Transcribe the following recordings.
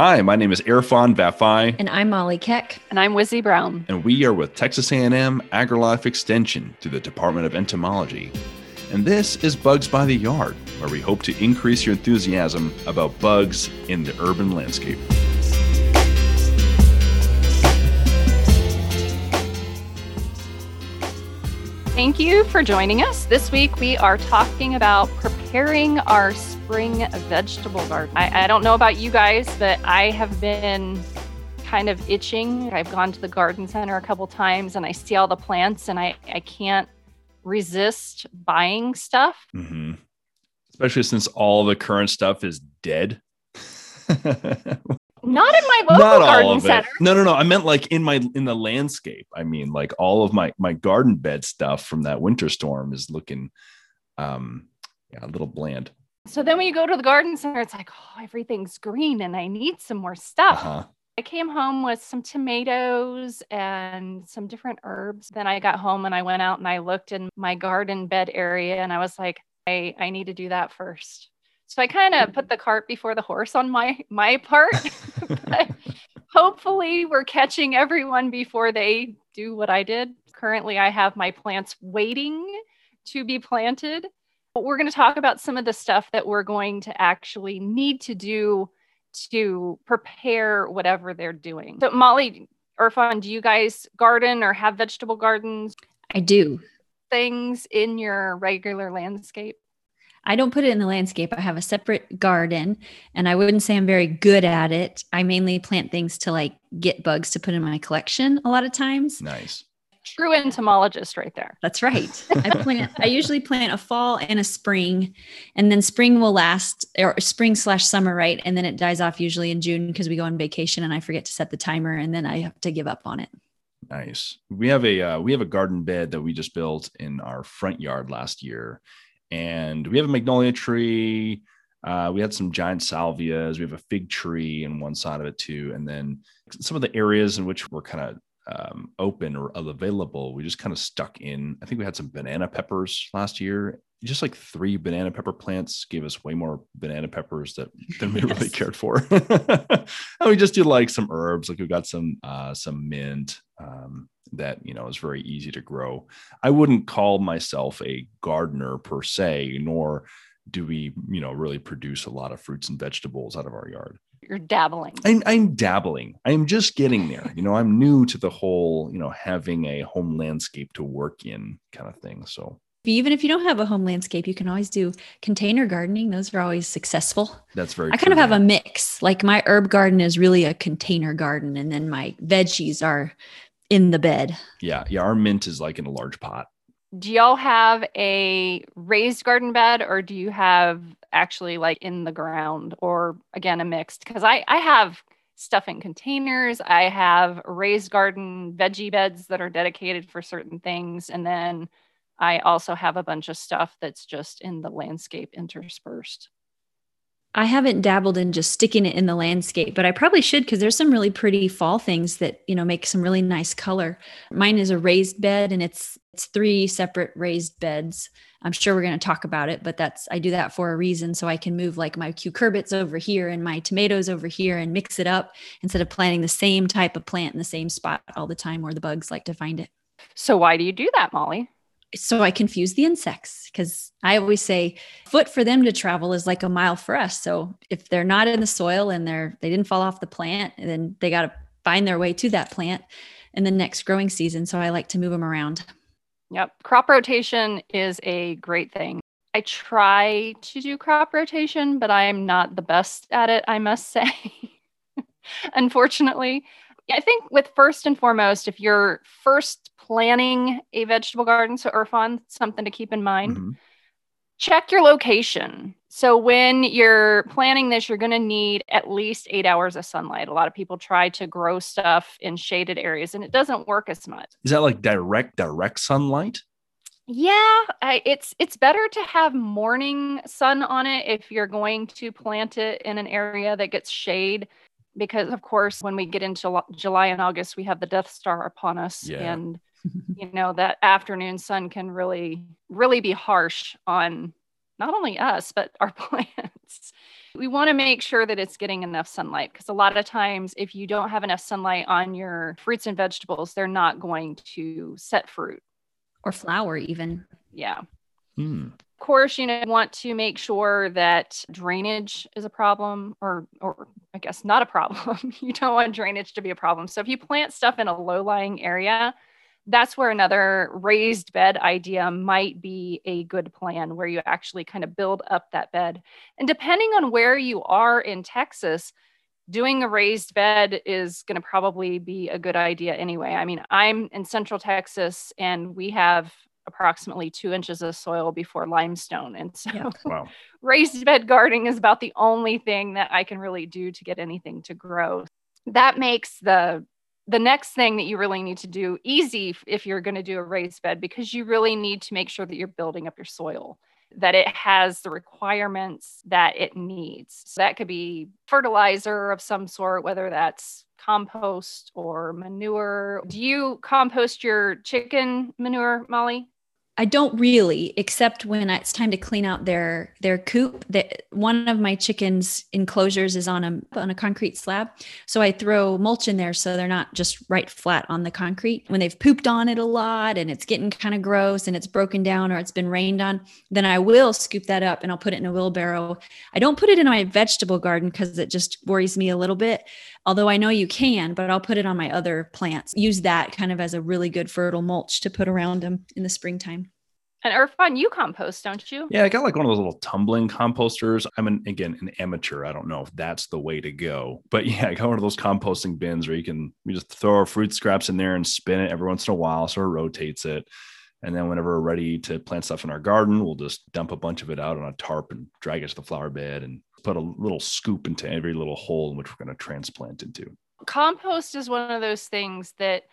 Hi, my name is Erfan Vafaie, And I'm Molly Keck. And I'm Wizzie Brown. and we are with Texas A&M AgriLife Extension through the Department of Entomology. And this is Bugs by the Yard, where we hope to increase your enthusiasm about bugs in the urban landscape. Thank you for joining us. This week we are talking about preparing our spring vegetable garden. I, I don't know about you guys, but I have been kind of itching. I've gone to the garden center a couple times and I see all the plants and I, I can't resist buying stuff. hmm Especially since all the current stuff is dead. Not in my local Not garden all of center. it. No, no, no. I meant like in my in the landscape. I mean, like all of my my garden bed stuff from that winter storm is looking um yeah, a little bland. So then when you go to the garden center, it's like, oh, everything's green and I need some more stuff. Uh-huh. I came home with some tomatoes and some different herbs. Then I got home and I went out and I looked in my garden bed area and I was like, I, I need to do that first. So I kind of put the cart before the horse on my my part. But hopefully we're catching everyone before they do what I did. Currently I have my plants waiting to be planted. But we're going to talk about some of the stuff that we're going to actually need to do to prepare whatever they're doing. So, Molly, Erfan, do you guys garden or have vegetable gardens, I do. things in your regular landscape? I don't put it in the landscape. I have a separate garden and I wouldn't say I'm very good at it. I mainly plant things to like get bugs to put in my collection a lot of times. Nice. True entomologist right there. That's right. I plant I usually plant a fall and a spring and then spring will last or spring slash summer, right? And then it dies off usually in June because we go on vacation and I forget to set the timer and then I have to give up on it. Nice. We have a uh, we have a garden bed that we just built in our front yard last year, and we have a magnolia tree. Uh, we had some giant salvias. We have a fig tree in one side of it too, and then some of the areas in which we're kind of um, open or available, we just kind of stuck in. I think we had some banana peppers last year. Just like three banana pepper plants gave us way more banana peppers that than we really cared for. and we just do like some herbs, like we got some uh, some mint um, that you know is very easy to grow. I wouldn't call myself a gardener per se, nor do we you know really produce a lot of fruits and vegetables out of our yard. You're dabbling. I'm, I'm dabbling. I'm just getting there. You know, I'm new to the whole you know having a home landscape to work in kind of thing. So Even if you don't have a home landscape, you can always do container gardening. Those are always successful. that's very. I kind of true, have a mix. Like my herb garden is really a container garden, and then my veggies are in the bed. yeah yeah. Our mint is like in a large pot. Do y'all have a raised garden bed or do you have actually like in the ground or again a mixed? Because I, I have stuff in containers. I have raised garden veggie beds that are dedicated for certain things. And then I also have a bunch of stuff that's just in the landscape interspersed. I haven't dabbled in just sticking it in the landscape, but I probably should because there's some really pretty fall things that you know make some really nice color. Mine is a raised bed, and it's it's three separate raised beds. I'm sure we're going to talk about it, but that's I do that for a reason, so I can move like my cucurbits over here and my tomatoes over here and mix it up instead of planting the same type of plant in the same spot all the time where the bugs like to find it. So why do you do that, Molly? so I confuse the insects because I always say foot for them to travel is like a mile for us. So if they're not in the soil and they're they didn't fall off the plant, then they got to find their way to that plant in the next growing season. So I like to move them around. Yep. Crop rotation is a great thing. I try to do crop rotation, but I'm not the best at it, I must say. Unfortunately, I think with first and foremost, if you're first planning a vegetable garden, so Erfan, something to keep in mind, Mhm. check your location. So when you're planning this, you're going to need at least eight hours of sunlight. A lot of people try to grow stuff in shaded areas, and it doesn't work as much. Is that like direct direct sunlight? Yeah, I, it's it's better to have morning sun on it if you're going to plant it in an area that gets shade, because of course when we get into July and August we have the Death Star upon us, Yeah. and you know that afternoon sun can really really be harsh on not only us but our plants. plants. We want to make sure that it's getting enough sunlight because a lot of times, if you don't have enough sunlight on your fruits and vegetables, they're not going to set fruit or flower, even. Yeah. Hmm. Of course, you know, want to make sure that drainage is a problem, or, or I guess not a problem. you don't want drainage to be a problem. So if you plant stuff in a low lying area, that's where another raised bed idea might be a good plan where you actually kind of build up that bed. And depending on where you are in Texas, doing a raised bed is going to probably be a good idea anyway. I mean, I'm in central Texas and we have approximately two inches of soil before limestone. And so yeah. wow. raised bed gardening is about the only thing that I can really do to get anything to grow. That makes the the next thing that you really need to do easy if you're going to do a raised bed because you really need to make sure that you're building up your soil that it has the requirements that it needs. So that could be fertilizer of some sort whether that's compost or manure. Do you compost your chicken manure molly I don't really, except when it's time to clean out their their coop. That one of my chickens' enclosures is on a on a concrete slab, so I throw mulch in there so they're not just right flat on the concrete. When they've pooped on it a lot and it's getting kind of gross and it's broken down or it's been rained on, then I will scoop that up and I'll put it in a wheelbarrow. I don't put it in my vegetable garden because it just worries me a little bit although I know you can, but I'll put it on my other plants. Use that kind of as a really good fertile mulch to put around them in the springtime. And Erfan, you compost, don't you? Yeah, I got like one of those little tumbling composters. I'm an again an amateur. I don't know if that's the way to go, but yeah, I got one of those composting bins where you can you just throw our fruit scraps in there and spin it every once in a while, so it rotates it. And then whenever we're ready to plant stuff in our garden, we'll just dump a bunch of it out on a tarp and drag it to the flower bed and put a little scoop into every little hole in which we're going to transplant into. Compost is one of those things that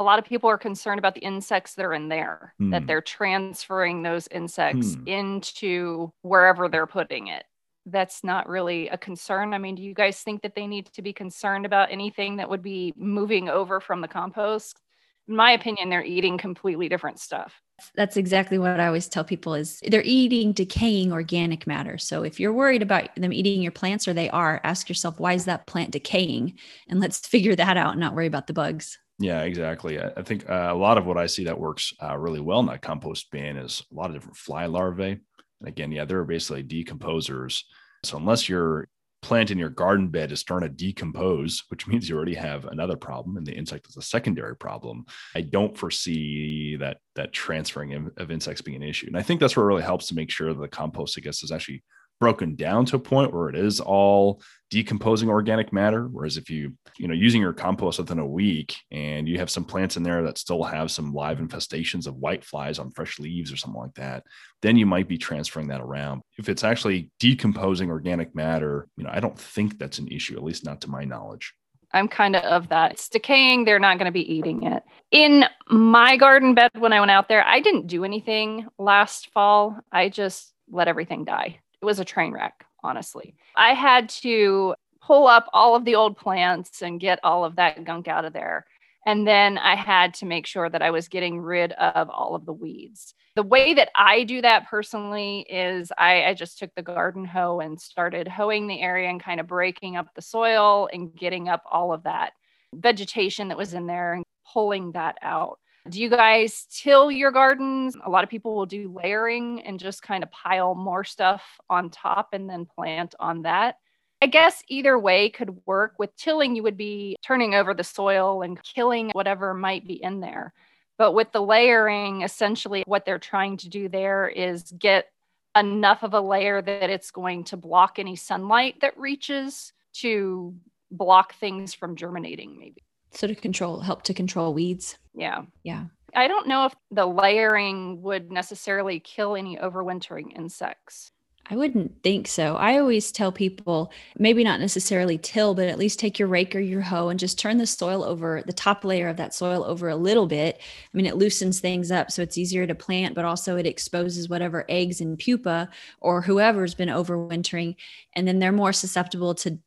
a lot of people are concerned about the insects that are in there, mm. that hmm. they're transferring those insects mm. into wherever they're putting it. That's not really a concern. I mean, do you guys think that they need to be concerned about anything that would be moving over from the compost? In my opinion, they're eating completely different stuff. That's exactly what I always tell people is they're eating decaying organic matter. So if you're worried about them eating your plants or they are, ask yourself why is that plant decaying and let's figure that out and not worry about the bugs. Yeah, exactly. I, think uh, a lot of what I see that works uh, really well in that compost bin is a lot of different fly larvae. And again, yeah, they're basically decomposers. So unless your plant in your garden bed is starting to decompose, which means you already have another problem, and the insect is a secondary problem. I don't foresee that that transferring of insects being an issue. And I think that's where it really helps to make sure that the compost, I guess, is actually broken down to a point where it is all decomposing organic matter whereas if you you know using your compost within a week and you have some plants in there that still have some live infestations of white flies on fresh leaves or something like that then you might be transferring that around if it's actually decomposing organic matter you know i don't think that's an issue at least not to my knowledge I'm kind of of that. It's decaying. They're not going to be eating it. In my garden bed, when I went out there, I didn't do anything last fall. I just let everything die it was a train wreck, honestly. I had to pull up all of the old plants and get all of that gunk out of there. And then I had to make sure that I was getting rid of all of the weeds. The way that I do that personally is I, I, just took the garden hoe and started hoeing the area and kind of breaking up the soil and getting up all of that vegetation that was in there and pulling that out. Do you guys till your gardens? A lot of people will do layering and just kind of pile more stuff on top and then plant on that. I guess either way could work. With tilling, you would be turning over the soil and killing whatever might be in there. But with the layering, essentially what they're trying to do there is get enough of a layer that it's going to block any sunlight that reaches to block things from germinating, maybe. So to control, help to control weeds. Yeah. Yeah. I don't know if the layering would necessarily kill any overwintering insects. I wouldn't think so. I always tell people maybe not necessarily till, but at least take your rake or your hoe and just turn the soil over, the top layer of that soil over a little bit. I mean, it loosens things up so it's easier to plant, but also it exposes whatever eggs and pupa or whoever's been overwintering. And then they're more susceptible to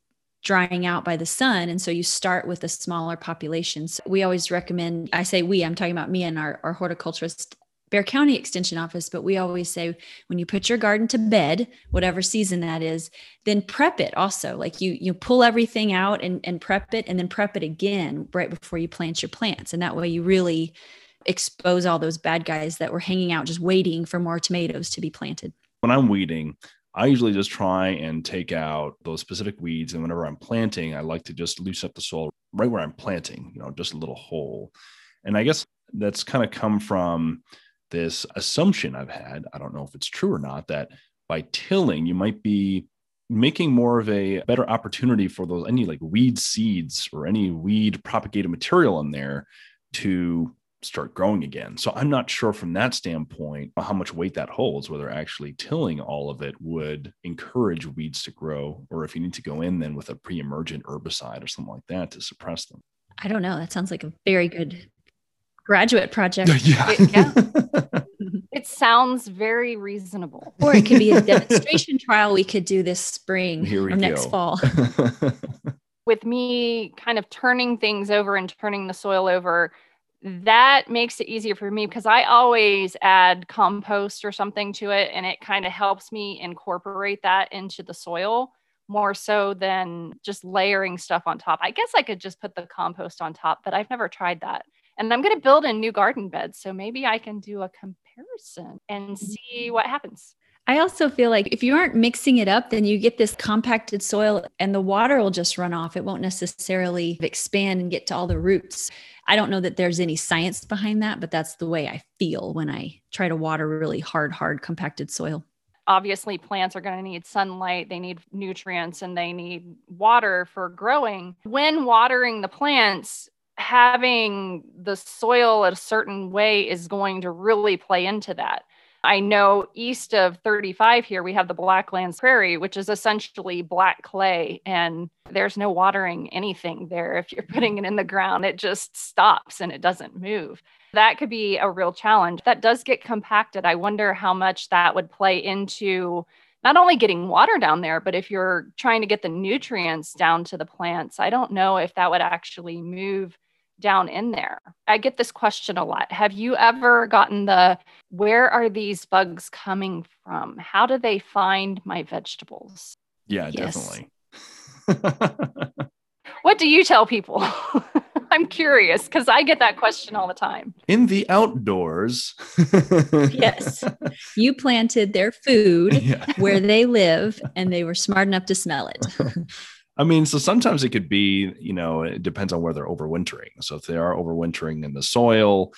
drying out by the sun. And so you start with a smaller population. So we always recommend, I say we, I'm talking about me and our, our horticulturist Bexar County Extension Office, but we always say when you put your garden to bed, whatever season that is, then prep it also. Like you you pull everything out and, and prep it and then prep it again right before you plant your plants. And that way you really expose all those bad guys that were hanging out just waiting for more tomatoes to be planted. When I'm weeding, I usually just try and take out those specific weeds. And whenever I'm planting, I like to just loosen up the soil right where I'm planting, you know, just a little hole. And I guess that's kind of come from this assumption I've had. I don't know if it's true or not that by tilling, you might be making more of a better opportunity for those any like weed seeds or any weed propagated material in there to start growing again. So I'm not sure from that standpoint uh, how much weight that holds, whether actually tilling all of it would encourage weeds to grow, or if you need to go in then with a pre emergent herbicide or something like that to suppress them. I don't know. That sounds like a very good graduate project. yeah. It, yeah. it sounds very reasonable. Or it could be a demonstration trial we could do this spring Here we or next go. fall. With me kind of turning things over and turning the soil over, that makes it easier for me because I always add compost or something to it and it kind of helps me incorporate that into the soil more so than just layering stuff on top. I guess I could just put the compost on top, but I've never tried that. And I'm going to build a new garden bed. So maybe I can do a comparison and mm. see what happens. I also feel like if you aren't mixing it up, then you get this compacted soil and the water will just run off. It won't necessarily expand and get to all the roots. I don't know that there's any science behind that, but that's the way I feel when I try to water really hard, hard compacted soil. Obviously, plants are going to need sunlight, they need nutrients, and they need water for growing. When watering the plants, having the soil a certain way is going to really play into that. I know east of 35 here, we have the Blacklands Prairie, which is essentially black clay, and there's no watering anything there. If you're putting it in the ground, it just stops and it doesn't move. That could be a real challenge. That does get compacted. I wonder how much that would play into not only getting water down there, but if you're trying to get the nutrients down to the plants, I don't know if that would actually move down in there? I get this question a lot. Have you ever gotten the where are these bugs coming from? How do they find my vegetables? Yeah, Yes. definitely. What do you tell people? I'm curious because I get that question all the time. In the outdoors. Yes. You planted their food Yeah. where they live and they were smart enough to smell it. I mean, so sometimes it could be, you know, it depends on where they're overwintering. So if they are overwintering in the soil,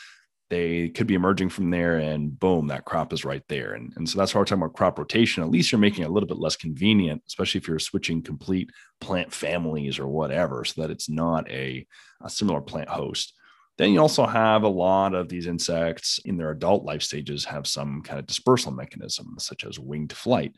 they could be emerging from there and boom, that crop is right there. And, and so that's why we're talking about crop rotation. At least you're making it a little bit less convenient, especially if you're switching complete plant families or whatever, so that it's not a, a similar plant host. Then you also have a lot of these insects in their adult life stages have some kind of dispersal mechanism, such as winged flight.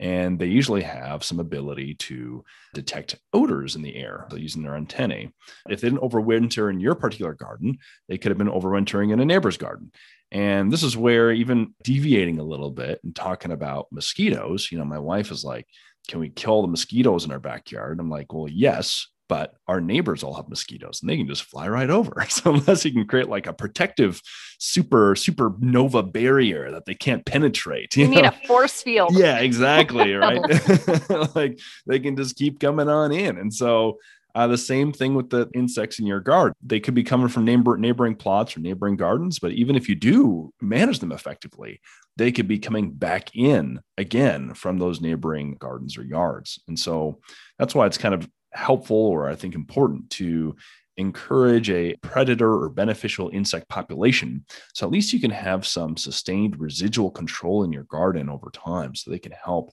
And they usually have some ability to detect odors in the air using their antennae. If they didn't overwinter in your particular garden, they could have been overwintering in a neighbor's garden. And this is where even deviating a little bit and talking about mosquitoes, you know, my wife is like, can we kill the mosquitoes in our backyard? I'm like, well, yes, but our neighbors all have mosquitoes and they can just fly right over. So unless you can create like a protective super supernova barrier that they can't penetrate, you You need a force field. yeah exactly right? Like they can just keep coming on in. And so uh, the same thing with the insects in your garden. They could be coming from neighbor, neighboring plots or neighboring gardens but even if you do manage them effectively they could be coming back in again from those neighboring gardens or yards. And so that's why it's kind of helpful or i think important to encourage a predator or beneficial insect population. So at least you can have some sustained residual control in your garden over time so they can help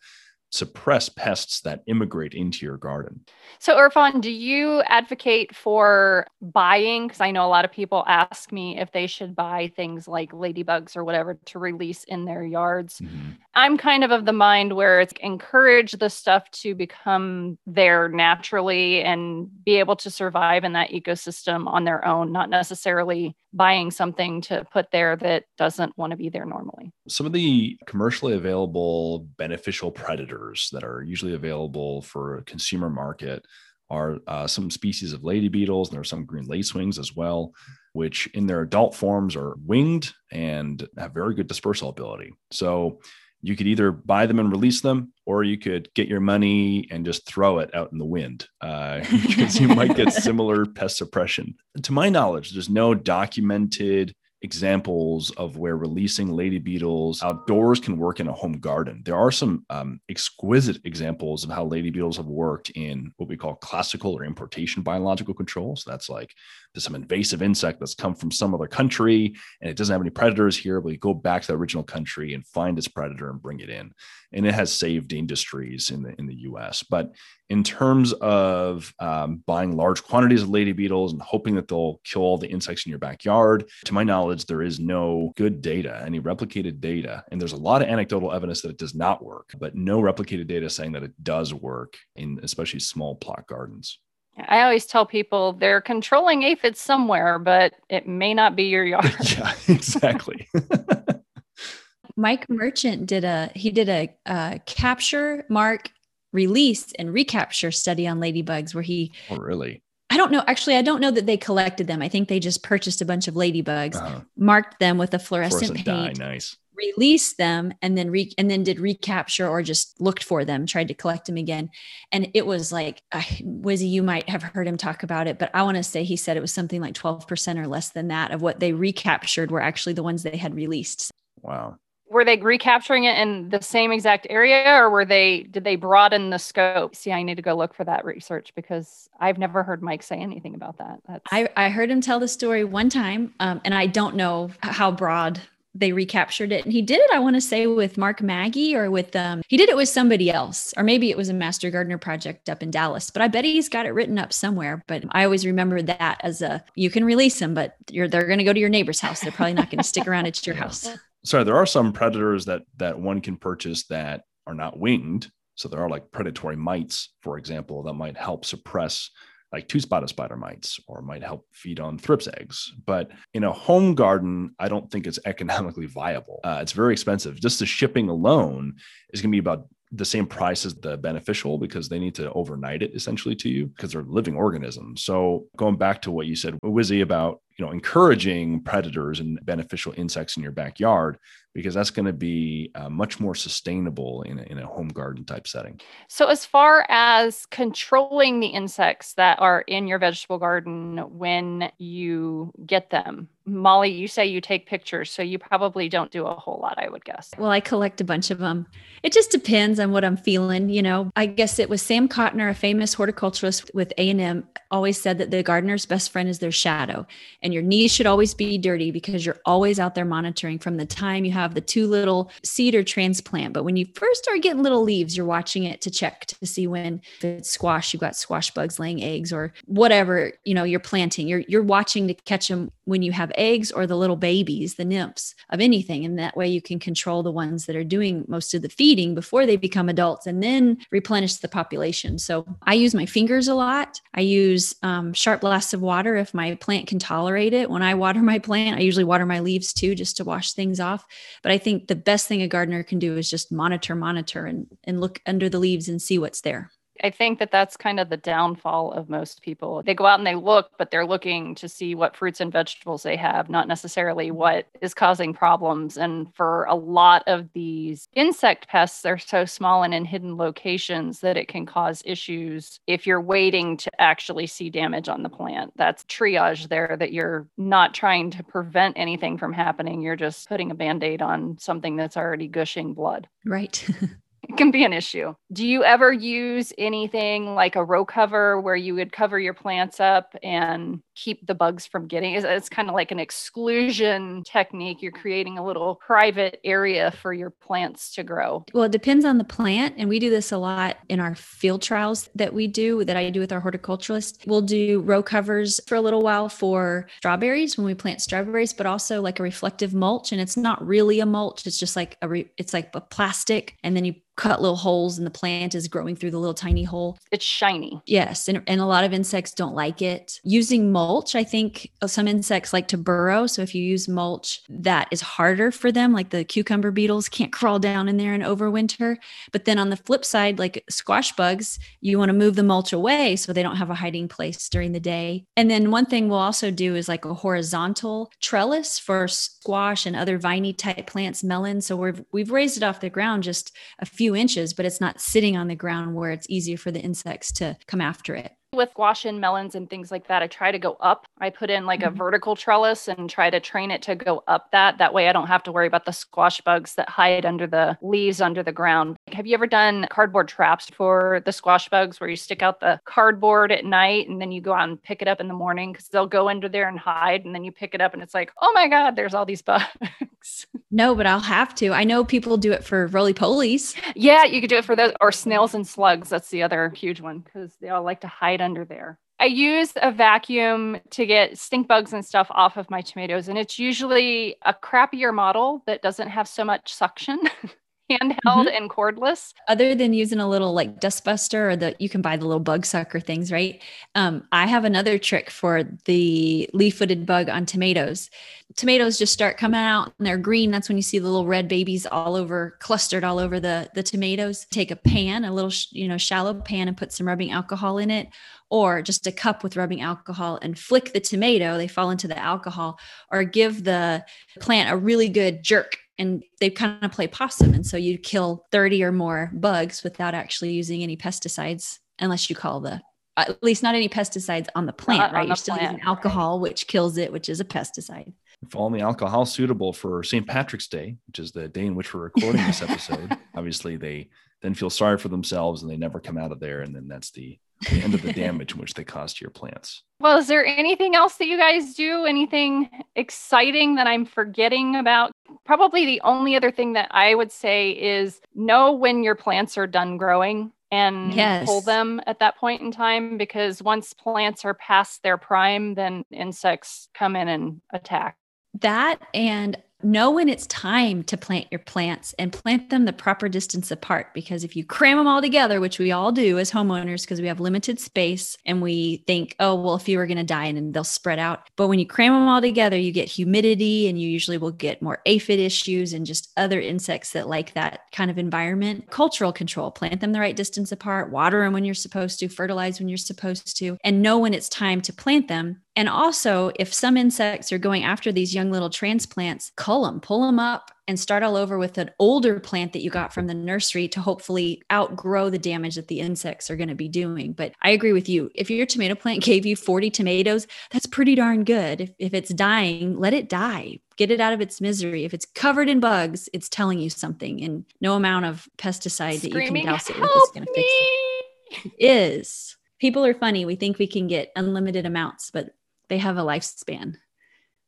suppress pests that immigrate into your garden. So, Erfan, do you advocate for buying? Because I know a lot of people ask me if they should buy things like ladybugs or whatever to release in their yards. Mm-hmm. I'm kind of of the mind where it's encourage the stuff to become there naturally and be able to survive in that ecosystem on their own, not necessarily buying something to put there that doesn't want to be there normally. Some of the commercially available beneficial predators that are usually available for a consumer market are uh, some species of lady beetles, and there are some green lacewings as well. which in their adult forms are winged and have very good dispersal ability. So you could either buy them and release them, or you could get your money and just throw it out in the wind uh, because you might get similar pest suppression. To my knowledge, there's no documented examples of where releasing lady beetles outdoors can work in a home garden. There are some um, exquisite examples of how lady beetles have worked in what we call classical or importation biological control. So that's like there's some invasive insect that's come from some other country and it doesn't have any predators here, but you go back to the original country and find its predator and bring it in. And it has saved industries in the in the US. But in terms of um, buying large quantities of lady beetles and hoping that they'll kill all the insects in your backyard, to my knowledge, there is no good data, any replicated data. And there's a lot of anecdotal evidence that it does not work, but no replicated data saying that it does work in especially small plot gardens. I always tell people they're controlling aphids somewhere, but it may not be your yard. yeah, exactly. Mike Merchant did a he did a, a capture, mark, release, and recapture study on ladybugs where he. Oh, really? I don't know. Actually, I don't know that they collected them. I think they just purchased a bunch of ladybugs, uh-huh. marked them with a fluorescent, fluorescent paint, dye. nice released them and then re- and then did recapture or just looked for them tried to collect them again and it was like uh, wizzie you might have heard him talk about it but i want to say he said it was something like 12% or less than that of what they recaptured were actually the ones they had released wow were they recapturing it in the same exact area or were they did they broaden the scope? See i need to go look for that research because i've never heard mike say anything about that. That's... I, I heard him tell the story one time um, and i don't know how broad they recaptured it. And he did it i want to say with mark maggie or with um he did it with somebody else or maybe it was a master gardener project up in dallas but i bet he's got it written up somewhere. But i always remember that as a you can release them but you're they're going to go to your neighbor's house. They're probably not going to stick around at your house sorry there are some predators that that one can purchase that are not winged so there are like predatory mites for example that might help suppress like two spotted spider mites or might help feed on thrips eggs. But in a home garden, I don't think it's economically viable. Uh, it's very expensive. Just the shipping alone is going to be about the same price as the beneficial because they need to overnight it essentially to you because they're living organisms. So going back to what you said, Wizzie, about you know encouraging predators and beneficial insects in your backyard because that's going to be uh, much more sustainable in a, in a home garden type setting. So, as far as controlling the insects that are in your vegetable garden when you get them, Molly, you say you take pictures, so you probably don't do a whole lot, I would guess. Well, I collect a bunch of them. It just depends on what I'm feeling. You know, I guess it was Sam Cotner, a famous horticulturist with A&M, always said that the gardener's best friend is their shadow. And your knees should always be dirty because you're always out there monitoring from the time you have the two little seed or transplant. But when you first start getting little leaves, you're watching it to check to see when it's squash, you've got squash bugs laying eggs or whatever, you know, you're planting. You're you're watching to catch them when you have eggs or the little babies, the nymphs of anything. And that way you can control the ones that are doing most of the feeding before they become adults and then replenish the population. So I use my fingers a lot. I use um, sharp blasts of water if my plant can tolerate it. When I water my plant, I usually water my leaves too, just to wash things off. But I think the best thing a gardener can do is just monitor, monitor, and, and look under the leaves and see what's there. I think that that's kind of the downfall of most people. They go out and they look, but they're looking to see what fruits and vegetables they have, not necessarily mm-hmm. what is causing problems. And for a lot of these insect pests, they're so small and in hidden locations that it can cause issues if you're waiting to actually see damage on the plant. That's triage there that you're not trying to prevent anything from happening. You're just putting a band aid on something that's already gushing blood. Right. it can be an issue. Do you ever use anything like a row cover where you would cover your plants up and keep the bugs from getting? It's, it's kind of like an exclusion technique. You're creating a little private area for your plants to grow. Well, it depends on the plant. And we do this a lot in our field trials that we do, that I do with our horticulturist. We'll do row covers for a little while for strawberries when we plant strawberries, but also like a reflective mulch. And it's not really a mulch, it's just like a, re- it's like a plastic. And then you cut little holes and the plant is growing through the little tiny hole. It's shiny. Yes. And, and a lot of insects don't like it. Using mulch mulch, I think uh, some insects like to burrow. So if you use mulch, that is harder for them. Like the cucumber beetles can't crawl down in there and overwinter. But then on the flip side, like squash bugs, you want to move the mulch away so they don't have a hiding place during the day. And then one thing we'll also do is like a horizontal trellis for squash and other viney type plants, melons. So we've we've raised it off the ground just a few inches, but it's not sitting on the ground where it's easier for the insects to come after it with squash and melons and things like that, I try to go up. I put in like mm-hmm. a vertical trellis and try to train it to go up that. That way I don't have to worry about the squash bugs that hide under the leaves under the ground. Have you ever done cardboard traps for the squash bugs where you stick out the cardboard at night and then you go out and pick it up in the morning because they'll go under there and hide and then you pick it up and it's like, oh my God, there's all these bugs. No, but I'll have to. I know people do it for roly polies. Yeah, you could do it for those or snails and slugs. That's the other huge one because they all like to hide under there. I use a vacuum to get stink bugs and stuff off of my tomatoes, and it's usually a crappier model that doesn't have so much suction. handheld mm-hmm. and cordless. Other than using a little like dustbuster or the you can buy the little bug sucker things, right? Um, I have another trick for the leaf-footed bug on tomatoes. Tomatoes just start coming out and they're green. That's when you see the little red babies all over, clustered all over the the tomatoes. Take a pan, a little you know shallow pan, and put some rubbing alcohol in it, or just a cup with rubbing alcohol and flick the tomato. They fall into the alcohol, or give the plant a really good jerk and they kind of play possum. And so you kill 30 or more bugs without actually using any pesticides, unless you call the, at least not any pesticides on the plant, not right? You're still plant. using alcohol, which kills it, which is a pesticide. If only alcohol suitable for St. Patrick's Day, which is the day in which we're recording this episode. Obviously, they then feel sorry for themselves and they never come out of there. And then that's the the end of the damage which they cause to your plants. Well, is there anything else that you guys do? Anything exciting that I'm forgetting about? Probably the only other thing that I would say is know when your plants are done growing and yes. pull them at that point in time because once plants are past their prime, then insects come in and attack. That and know when it's time to plant your plants and plant them the proper distance apart because if you cram them all together which we all do as homeowners because we have limited space and we think oh well a few are going to die and then they'll spread out. But when you cram them all together you get humidity and you usually will get more aphid issues and just other insects that like that kind of environment. Cultural control plant them the right distance apart water them when you're supposed to fertilize when you're supposed to and know when it's time to plant them and also, if some insects are going after these young little transplants, cull them, pull them up, and start all over with an older plant that you got from the nursery to hopefully outgrow the damage that the insects are going to be doing. But I agree with you. If your tomato plant gave you 40 tomatoes, that's pretty darn good. If, if it's dying, let it die. Get it out of its misery. If it's covered in bugs, it's telling you something, and no amount of pesticide Screaming, that you can douse it with is going to fix it. It is. People are funny. We think we can get unlimited amounts, but they have a lifespan.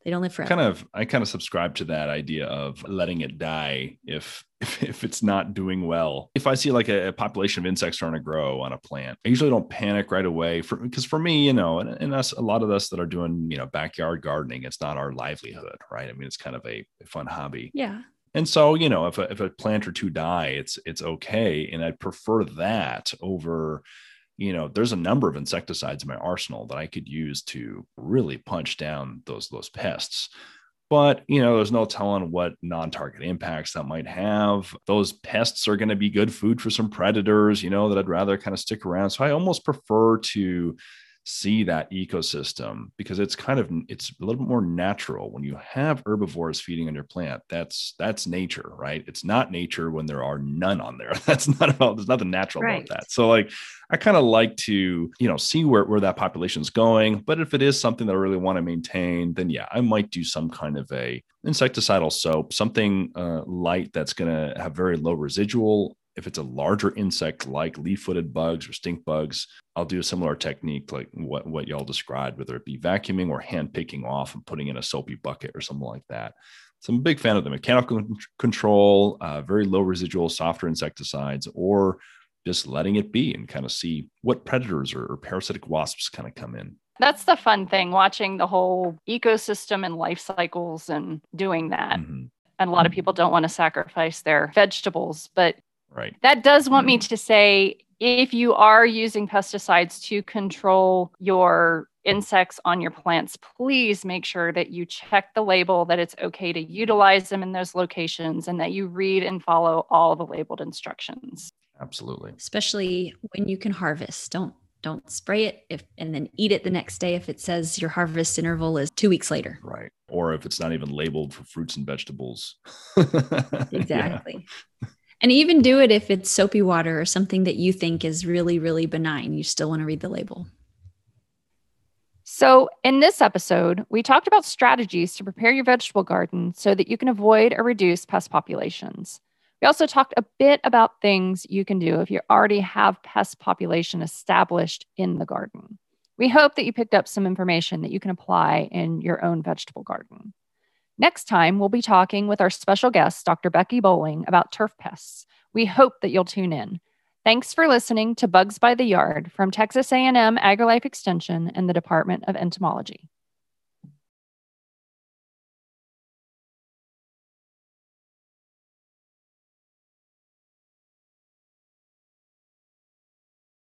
They don't live forever. Kind of, I kind of subscribe to that idea of letting it die if if, if it's not doing well. If I see like a, a, population of insects starting to grow on a plant, I usually don't panic right away. For because for me, you know, and, and us, a lot of us that are doing you know backyard gardening, it's not our livelihood, right? I mean, it's kind of a, a fun hobby. Yeah. And so, you know, if a, if a plant or two die, it's it's okay, and I'd prefer that over you know there's a number of insecticides in my arsenal that i could use to really punch down those those pests. But you know there's no telling what non-target impacts that might have. Those pests are going to be good food for some predators you know that i'd rather kind of stick around. So i almost prefer to see that ecosystem because it's kind of it's a little bit more natural. When you have herbivores feeding on your plant that's that's nature right? It's not nature when there are none on there. That's not about there's nothing natural right. about that. So like i kind of like to you know see where, where that population is going. But if it is something that i really want to maintain then yeah i might do some kind of a insecticidal soap something uh, light that's going to have very low residual if it's a larger insect like leaf-footed bugs or stink bugs, I'll do a similar technique like what, what y'all described, whether it be vacuuming or hand picking off and putting in a soapy bucket or something like that. So I'm a big fan of the mechanical control, uh, very low residual, softer insecticides, or just letting it be and kind of see what predators or, or parasitic wasps kind of come in. That's the fun thing, watching the whole ecosystem and life cycles and doing that. Mm-hmm. And a lot of people don't want to sacrifice their vegetables, but Right. That does want me mm-hmm. to say if you are using pesticides to control your insects on your plants, please make sure that you check the label that it's okay to utilize them in those locations and that you read and follow all the labeled instructions. Absolutely. Especially when you can harvest. Don't don't spray it if and then eat it the next day if it says your harvest interval is 2 weeks later. Right. Or if it's not even labeled for fruits and vegetables. exactly. And even do it if it's soapy water or something that you think is really really benign. You still want to read the label. So, in this episode, we talked about strategies to prepare your vegetable garden so that you can avoid or reduce pest populations. We also talked a bit about things you can do if you already have pest population established in the garden. We hope that you picked up some information that you can apply in your own vegetable garden. Next time, we'll be talking with our special guest, Dr. Becky Bowling, about turf pests. We hope that you'll tune in. Thanks for listening to Bugs by the Yard from Texas A&M AgriLife Extension and the Department of Entomology.